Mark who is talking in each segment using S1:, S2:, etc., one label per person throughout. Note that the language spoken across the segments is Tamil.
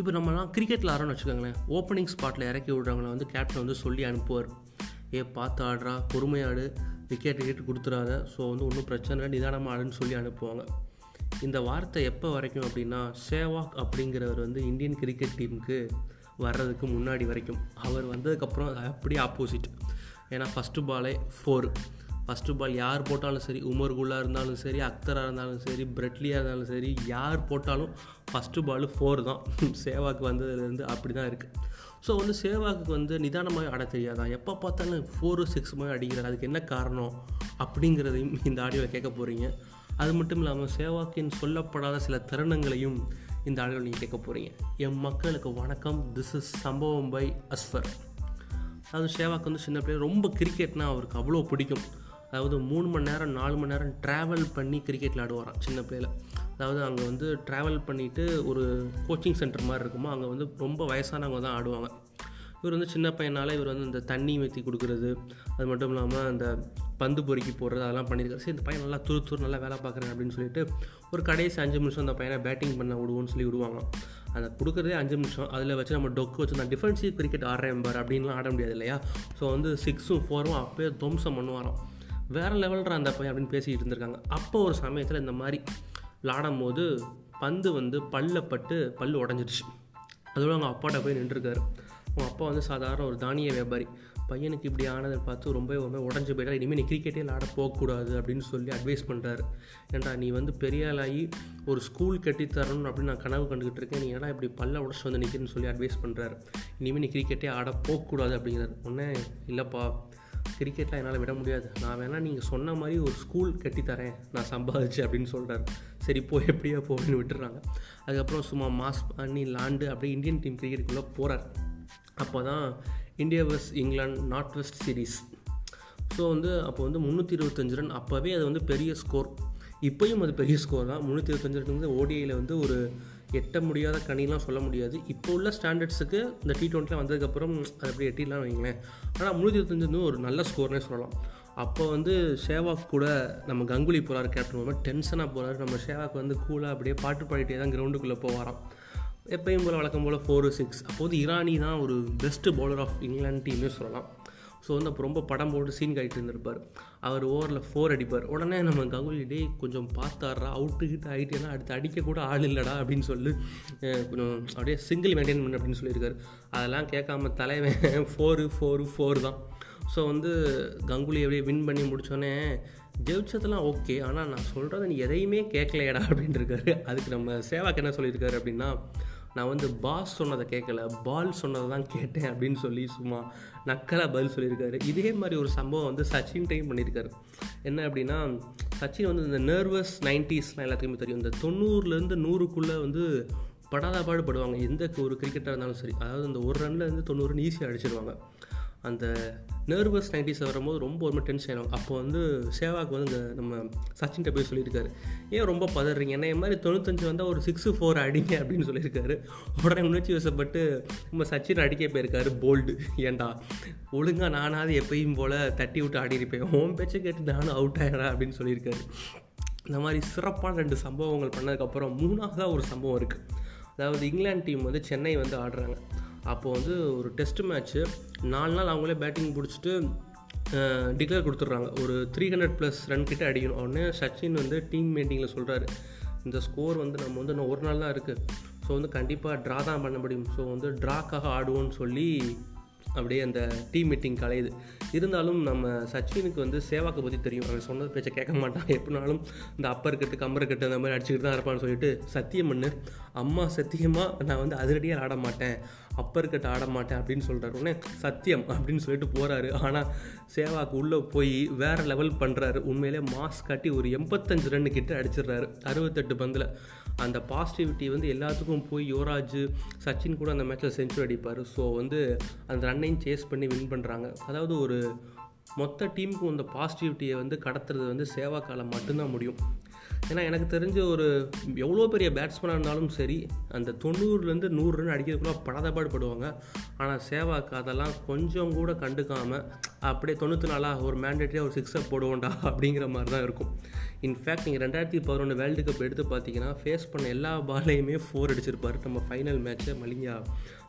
S1: இப்போ நம்மலாம் கிரிக்கெட்டில் ஆரோன்னு வச்சுக்கோங்களேன். ஓப்பனிங் ஸ்பாட்டில் இறக்கி விடுறவங்கள வந்து கேப்டன் வந்து சொல்லி அனுப்புவார். ஏ பார்த்து ஆடுறா பொறுமையாடு விக்கெட் விக்கெட் கொடுத்துறாத. ஸோ வந்து ஒன்றும் பிரச்சனை இல்லை நிதானமாக ஆடுன்னு சொல்லி அனுப்புவாங்க. இந்த வார்த்தை எப்போ வரைக்கும் அப்படின்னா சேவாக் அப்படிங்கிறவர் வந்து இந்தியன் கிரிக்கெட் டீமுக்கு வர்றதுக்கு முன்னாடி வரைக்கும். அவர் வந்ததுக்கப்புறம் அப்படியே ஆப்போசிட் ஏன்னா ஃபஸ்ட்டு பாலே ஃபோர் ஃபஸ்ட்டு பால் யார் போட்டாலும் சரி உமர் குல்லா இருந்தாலும் சரி அக்தராக இருந்தாலும் சரி பிரெட்லியாக இருந்தாலும் சரி யார் போட்டாலும் ஃபஸ்ட்டு பால் ஃபோர் தான். சேவாக்கு வந்ததுலேருந்து அப்படி தான் இருக்குது ஸோ வந்து சேவாக்கு வந்து நிதானமாக ஆட தெரியாதான் எப்போ பார்த்தாலும் ஃபோரு சிக்ஸ் மாதிரி அடிக்கிறார். அதுக்கு என்ன காரணம்? அப்படிங்கிறதையும் இந்த ஆடியோவில் கேட்க போகிறீங்க அது மட்டும் இல்லாமல் சேவாக்கின் சொல்லப்படாத சில தருணங்களையும் இந்த ஆடியோவில் நீங்கள் கேட்க போகிறீங்க என் மக்களுக்கு வணக்கம். திஸ் இஸ் சம்பவம் பை அஸ்ஃபர் அதாவது சேவாக்கு வந்து சின்ன பிள்ளை ரொம்ப கிரிக்கெட்னால் அவருக்கு அவ்வளோ பிடிக்கும். அதாவது மூணு மணி நேரம் நாலு மணி நேரம் ட்ராவல் பண்ணி கிரிக்கெட் விளாடுவாராம் சின்ன பிள்ளையில். அதாவது அங்கே வந்து ட்ராவல் பண்ணிவிட்டு ஒரு கோச்சிங் சென்டர் மாதிரி இருக்குமோ அங்கே வந்து ரொம்ப வயசானவங்க தான் ஆடுவாங்க. இவர் வந்து சின்ன பையனால் இவர் வந்து இந்த தண்ணி ஊற்றி கொடுக்குறது அது மட்டும் இல்லாமல் அந்த பந்து பொறுக்கி போடுறது அதெல்லாம் பண்ணியிருக்காரு சரி இந்த பையன் நல்லா துரு துரு நல்லா வேலை பார்க்குறேன் அப்படின்னு சொல்லிட்டு ஒரு கடைசி அஞ்சு நிமிஷம் அந்த பையனை பேட்டிங் பண்ண விடுவோம்னு சொல்லி விடுவாங்க அந்த கொடுக்குறதே அஞ்சு நிமிஷம். அதில் வச்சு நம்ம டொக்கு வச்சு நான் டிஃபென்சிவ் கிரிக்கெட் ஆடுறேன் பார் அப்படின்லாம் ஆட முடியாது இல்லையா? ஸோ வந்து சிக்ஸும் ஃபோரும் அப்போயே துவம்சம் பண்ணுவாராம். வேறு லெவல்ற அந்த பையன் அப்படின்னு பேசிக்கிட்டு இருந்திருக்காங்க. அப்போ ஒரு சமயத்தில் இந்த மாதிரி விளாடும் போது பந்து வந்து பல்ல பட்டு பல் உடஞ்சிருச்சு. அதோட அவங்க அப்பாட்ட போய் நின்றுருக்காரு. அவங்க அப்பா வந்து சாதாரண ஒரு தானிய வியாபாரி. பையனுக்கு இப்படி ஆனதை பார்த்து ரொம்ப ரொம்ப உடஞ்சி போயிட்டா இனிமேல் நீ கிரிக்கெட்டே விளாட போகக்கூடாது அப்படின்னு சொல்லி அட்வைஸ் பண்ணுறாரு ஏன்டா நீ வந்து பெரிய ஆளாகி ஒரு ஸ்கூல் கட்டி தரணும் அப்படின்னு நான் கனவு கண்டுக்கிட்டு இருக்கேன். நீ ஏன்னா இப்படி பல்ல உடச்சி வந்து நிற்கிறேன்னு சொல்லி அட்வைஸ் பண்ணுறாரு இனிமேல் நீ கிரிக்கெட்டே ஆட போகக்கூடாது அப்படிங்கிறார். ஒன்றே இல்லைப்பா கிரிக்கெட்லாம் என்னால் விட முடியாது. நான் வேணால் நீங்கள் சொன்ன மாதிரி ஒரு ஸ்கூல் கட்டித்தரேன் நான் சம்பாதிச்சு அப்படின்னு சொல்கிறாரு சரி போ எப்படியா போன்னு விட்டுறாங்க. அதுக்கப்புறம் சும்மா மாஸ் பண்ணி லாண்டு அப்படியே இந்தியன் டீம் கிரிக்கெட்டுக்குள்ளே போகிறார் அப்போ தான் India versus England north west series so வந்து அப்போ வந்து முந்நூற்றி இருபத்தஞ்சு ரன். அப்போவே அது வந்து பெரிய ஸ்கோர் இப்போயும் அது பெரிய ஸ்கோர் தான். முந்நூற்றி இருபத்தஞ்சு ரன் வந்து ஓடிஐயில் வந்து ஒரு எட்ட முடியாத கனிலாம் சொல்ல முடியாது. இப்போ உள்ள ஸ்டாண்டர்ட்ஸுக்கு இந்த டி டுவெண்ட்டிலாம் வந்ததுக்கப்புறம் அது அப்படி எட்டிடலாம் வைங்களேன். ஆனால் முன்னூற்றி இருபத்தஞ்சு வந்து ஒரு நல்ல ஸ்கோர்னே சொல்லலாம். அப்போ வந்து ஷேவாக் கூட நம்ம கங்குலி போகிறார் கேப்டன் ரொம்ப டென்ஷனாக போகிறார் நம்ம ஷேவாக் வந்து கூலாக அப்படியே பாட்டு பாடிட்டே தான் கிரவுண்டுக்குள்ளே போவாராம். எப்பயும் போல் வழக்கம் போல் ஃபோரு சிக்ஸ் அப்போது இரானி தான் ஒரு பெஸ்ட்டு பவுலர் ஆஃப் இங்கிலாந்து டீம்னே சொல்லலாம். ஸோ வந்து அப்போ ரொம்ப படம் போட்டு சீன் காயிட்டு இருந்திருப்பார் அவர் ஓவரில் ஃபோர் அடிப்பார். உடனே நம்ம கங்குலி டே கொஞ்சம் பார்த்தாடுறா அவுட்டு கிட்ட ஆகிட்டேன்னா அடுத்து அடிக்க கூட ஆள் இல்லைடா அப்படின்னு சொல்லி கொஞ்சம் அப்படியே சிங்கிள் மெயின்டைன் பண்ணு அப்படின்னு சொல்லியிருக்காரு. அதெல்லாம் கேட்காம தலைவன் ஃபோரு ஃபோரு ஃபோர் தான். ஸோ வந்து கங்குலி அப்படியே வின் பண்ணி முடித்தோடனே ஜெயிச்சதெல்லாம் ஓகே ஆனால் நான் சொல்கிறத நீ எதையுமே கேட்கலையடா அப்படின்ட்டு இருக்காரு. அதுக்கு நம்ம சேவாக்கு என்ன சொல்லியிருக்காரு அப்படின்னா நான் வந்து பாஸ் சொன்னதை கேட்கல பால் சொன்னதை தான் கேட்டேன் அப்படின்னு சொல்லி சும்மா நக்கலாக பதில் சொல்லியிருக்காரு. இதே மாதிரி ஒரு சம்பவம் வந்து சச்சின் டைம் பண்ணியிருக்காரு. என்ன அப்படின்னா சச்சின் வந்து இந்த நர்வஸ் நைன்டிஸ்லாம் எல்லாத்துக்குமே தெரியும். இந்த தொண்ணூறுலேருந்து நூறுக்குள்ளே வந்து படாத பாடுபடுவாங்க எந்த ஒரு கிரிக்கெட்டாக இருந்தாலும் சரி. அதாவது இந்த ஒரு ரன்லேருந்து தொண்ணூறுன்னு ஈஸியாக அடிச்சிருவாங்க. அந்த நர்வஸ் நைன்டிஸ் வரும்போது ரொம்ப ரொம்ப டென்ஷன் ஆகிடும் அப்போ வந்து சேவாக்கு வந்து இந்த நம்ம சச்சின்கிட்ட போய் சொல்லியிருக்காரு. ஏன் ரொம்ப பதறீங்க? என்ன மாதிரி தொண்ணூத்தஞ்சு வந்தால் ஒரு சிக்ஸு ஃபோர் அடிங்க அப்படின்னு சொல்லியிருக்காரு. உடனே உணர்ச்சி வசப்பட்டு நம்ம சச்சின் அடிக்க போயிருக்காரு போல்டு ஏண்டா? ஒழுங்காக நானாவது எப்பயும் போல் தட்டி விட்டு ஆடிருப்பேன் ஹோம் பேச்சை கேட்டு நானும் அவுட் ஆகிறா அப்படின்னு சொல்லியிருக்காரு. இந்த மாதிரி சிறப்பான ரெண்டு சம்பவங்கள் பண்ணதுக்கப்புறம் மூணாவதாக ஒரு சம்பவம் இருக்குது அதாவது இங்கிலாந்து டீம் வந்து சென்னை வந்து ஆடுறாங்க. அப்போது வந்து ஒரு டெஸ்ட் மேட்ச்சு நாலு நாள் அவங்களே பேட்டிங் பிடிச்சிட்டு டிக்ளேர் கொடுத்துட்றாங்க. ஒரு த்ரீ ஹண்ட்ரட் ப்ளஸ் ரன் கிட்டே அடிக்கணும். உடனே சச்சின் வந்து டீம் மீட்டிங்கில் சொல்கிறாரு இந்த ஸ்கோர் வந்து நம்ம வந்து இன்னும் ஒரு நாள் தான் இருக்குது ஸோ வந்து கண்டிப்பாக ட்ரா தான் பண்ண முடியும். ஸோ வந்து ட்ராக்காக ஆடுவோன்னு சொல்லி அப்படியே அந்த டீம் மீட்டிங் கலையுது. இருந்தாலும் நம்ம சச்சினுக்கு வந்து சேவாக்கை பற்றி தெரியும். அவன் சொன்னது பேச்சை கேட்க மாட்டான். எப்படினாலும் இந்த அப்பர் கட்டு கம்பர் கட்டு அந்த மாதிரி அடிச்சுக்கிட்டு தான் இருப்பான்னு சொல்லிட்டு சத்தியம் பண்ணு அம்மா சத்தியமாக நான் வந்து அதிரடியாக ஆட மாட்டேன். அப்பர் கட்டு ஆட மாட்டேன் அப்படின்னு சொல்கிறார் உடனே சத்தியம் அப்படின்னு சொல்லிட்டு போகிறாரு ஆனால் சேவாக்கு உள்ளே போய் வேறு லெவல் பண்ணுறாரு உண்மையிலே மாஸ் காட்டி ஒரு எண்பத்தஞ்சு ரன்னு கிட்ட அடிச்சிடுறாரு. அறுபத்தெட்டு பந்தில். அந்த பாசிட்டிவிட்டி வந்து எல்லாத்துக்கும் போய் யுவராஜ் சச்சின் கூட அந்த மேட்ச்சில் செஞ்சுரி அடிப்பார். ஸோ வந்து அந்த ரன்னையும் சேஸ் பண்ணி வின் பண்ணுறாங்க அதாவது ஒரு மொத்த டீமுக்கும் அந்த பாசிட்டிவிட்டியை வந்து கடத்துறது வந்து சேவாக்கால மட்டும்தான் முடியும். ஏன்னா எனக்கு தெரிஞ்ச ஒரு எவ்வளோ பெரிய பேட்ஸ்மேனாக இருந்தாலும் சரி அந்த தொண்ணூறுலேருந்து நூறு ரன் அடிக்கிறதுக்குள்ள படாதப்பாடு படுவாங்க ஆனால் சேவாக்கு அதெல்லாம் கொஞ்சம் கூட கண்டுக்காமல் அப்படியே தொண்ணூற்றி நாளாக ஒரு மேண்டேட்டரியாக ஒரு சிக்ஸை போடுவோண்டா அப்படிங்கிற மாதிரி தான் இருக்கும். இன்ஃபேக்ட் நீங்கள் ரெண்டாயிரத்தி பதினொன்று வேர்ல்டு கப் எடுத்து பார்த்தீங்கன்னா ஃபேஸ் பண்ண எல்லா பாலையுமே ஃபோர் அடிச்சிருப்பார். நம்ம ஃபைனல் மேட்ச்சை மலிங்கா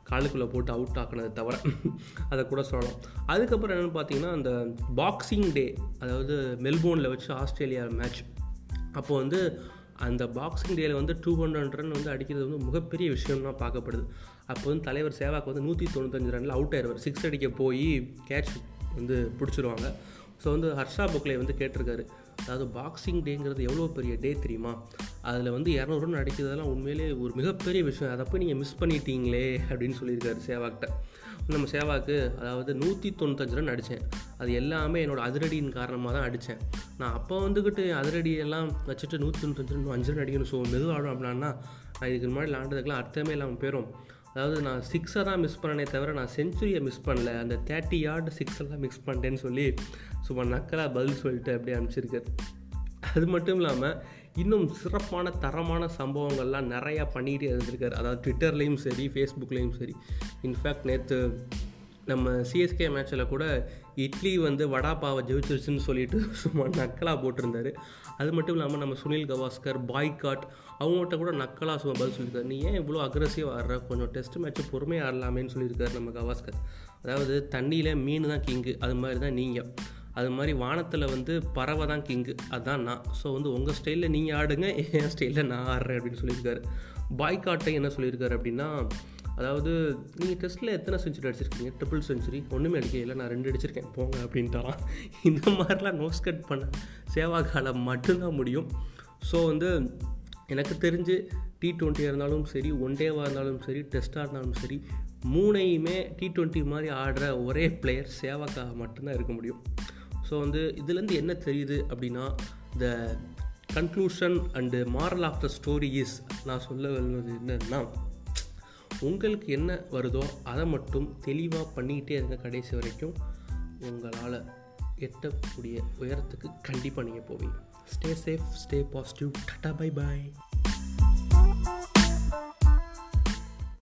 S1: காலுக்குள்ளே போட்டு அவுட் ஆக்கினது தவிர அதை கூட சொல்லலாம். அதுக்கப்புறம் என்னென்னு பார்த்தீங்கன்னா அந்த பாக்ஸிங் டே அதாவது மெல்போர்னில் வச்சு ஆஸ்திரேலியா மேட்ச் அப்போ வந்து அந்த பாக்ஸிங் டேயில் வந்து டூ ஹண்ட்ரட் ரன் வந்து அடிக்கிறது வந்து மிகப்பெரிய விஷயம்னா பார்க்கப்படுது. அப்போ வந்து தலைவர் சேவாக்கு வந்து நூற்றி தொண்ணூத்தஞ்சு ரனில் அவுட் ஆயிடுவார் சிக்ஸ் அடிக்க போய் கேட்ச் வந்து பிடிச்சிருவாங்க. ஸோ வந்து ஹர்ஷா புக்லே வந்து கேட்டிருக்காரு. அதாவது பாக்ஸிங் டேங்கிறது எவ்வளோ பெரிய டே தெரியுமா? அதில் வந்து இரநூறு ரன் அடிக்கிறதெல்லாம் உண்மையிலே ஒரு மிகப்பெரிய விஷயம். அதை போய் நீங்கள் மிஸ் பண்ணிட்டீங்களே அப்படின்னு சொல்லியிருக்காரு சேவாக்கிட்ட நம்ம சேவாக்கு அதாவது நூற்றி தொண்ணூத்தஞ்சு ரன் அடித்தேன் அது எல்லாமே என்னோடய அதிரடியின் காரணமாக தான் அடித்தேன் நான் அப்போ வந்துக்கிட்டு அதிரடியெல்லாம் வச்சுட்டு நூற்றி தொண்ணூத்தஞ்சு ரன் அஞ்சு ரன் அடிக்கணும். ஸோ மெதுவாடும் அப்படின்னா நான் இதுக்கு முன்னாடி விளாண்டதுக்கெல்லாம் அர்த்தமே இல்லாமல் போயிடும் அதாவது நான் சிக்ஸை தான் மிஸ் பண்ணனே தவிர நான் செஞ்சுரியை மிஸ் பண்ணல. அந்த தேர்ட்டி யார்டு சிக்ஸெல்லாம் மிஸ் பண்ணிட்டேன்னு சொல்லி சும்மா நக்கலாக பதில் சொல்லிட்டு அப்படியே அனுப்பிச்சிருக்காரு அது மட்டும் இல்லாமல் இன்னும் சிறப்பான தரமான சம்பவங்கள்லாம் நிறையா பண்ணிகிட்டே இருந்திருக்காரு. அதாவது ட்விட்டர்லேயும் சரி ஃபேஸ்புக்லேயும் சரி. இன்ஃபேக்ட் நேற்று நம்ம சிஎஸ்கே மேட்ச்சில் கூட இட்லி வந்து வடாப்பாவை ஜெயிச்சிருச்சுன்னு சொல்லிட்டு சும்மா நக்கலாக போட்டிருந்தாரு. அது மட்டும் இல்லாமல் நம்ம சுனில் கவாஸ்கர் பாய்காட் அவங்கள்ட்ட கூட நக்கலாக சும்மா பதில் சொல்லியிருக்காரு. நீ ஏன் இவ்வளோ அக்ரஸிவாக ஆடுற? கொஞ்சம் டெஸ்ட் மேட்ச்சு பொறுமையாக ஆடலாமேன்னு சொல்லியிருக்காரு நம்ம கவாஸ்கர். அதாவது தண்ணியில் மீன் தான் கிங்கு அது மாதிரி தான் நீங்கள் அது மாதிரி வானத்தில் வந்து பறவை தான் கிங்கு அதுதான் நான். ஸோ வந்து உங்கள் ஸ்டைலில் நீங்கள் ஆடுங்க என் ஸ்டைலில் நான் ஆடுறேன் அப்படின்னு சொல்லியிருக்காரு. பாய்காட்டை என்ன சொல்லியிருக்காரு அப்படின்னா அதாவது நீங்கள் டெஸ்ட்டில் எத்தனை செஞ்சுரி அடிச்சிருக்கீங்க? ட்ரிபிள் செஞ்சுரி ஒன்றுமே அடிக்கலை. நான் ரெண்டு அடிச்சிருக்கேன். போங்க அப்படின்ட்டாலாம் இந்த மாதிரிலாம் நோஸ் கட் பண்ண சேவாகாலம் மட்டும்தான் முடியும். ஸோ வந்து எனக்கு தெரிஞ்சு டி ட்வெண்ட்டியாக இருந்தாலும் சரி ஒன் டேவாக இருந்தாலும் சரி டெஸ்ட்டாக இருந்தாலும் சரி மூணையுமே டி ட்வெண்ட்டி மாதிரி ஆடுற ஒரே பிளேயர் சேவாக்காக மட்டும்தான் இருக்க முடியும். ஸோ வந்து இதுலேருந்து என்ன தெரியுது அப்படின்னா the conclusion and moral of the story is நான் சொல்ல வருவது என்னன்னா உங்களுக்கு என்ன வருதோ அதை மட்டும் தெளிவாக பண்ணிக்கிட்டே இருங்க கடைசி வரைக்கும். உங்களால் எட்டக்கூடிய உயரத்துக்கு கண்டிப்பாக நீங்கள் போவீங்க. Stay safe stay positive tata bye bye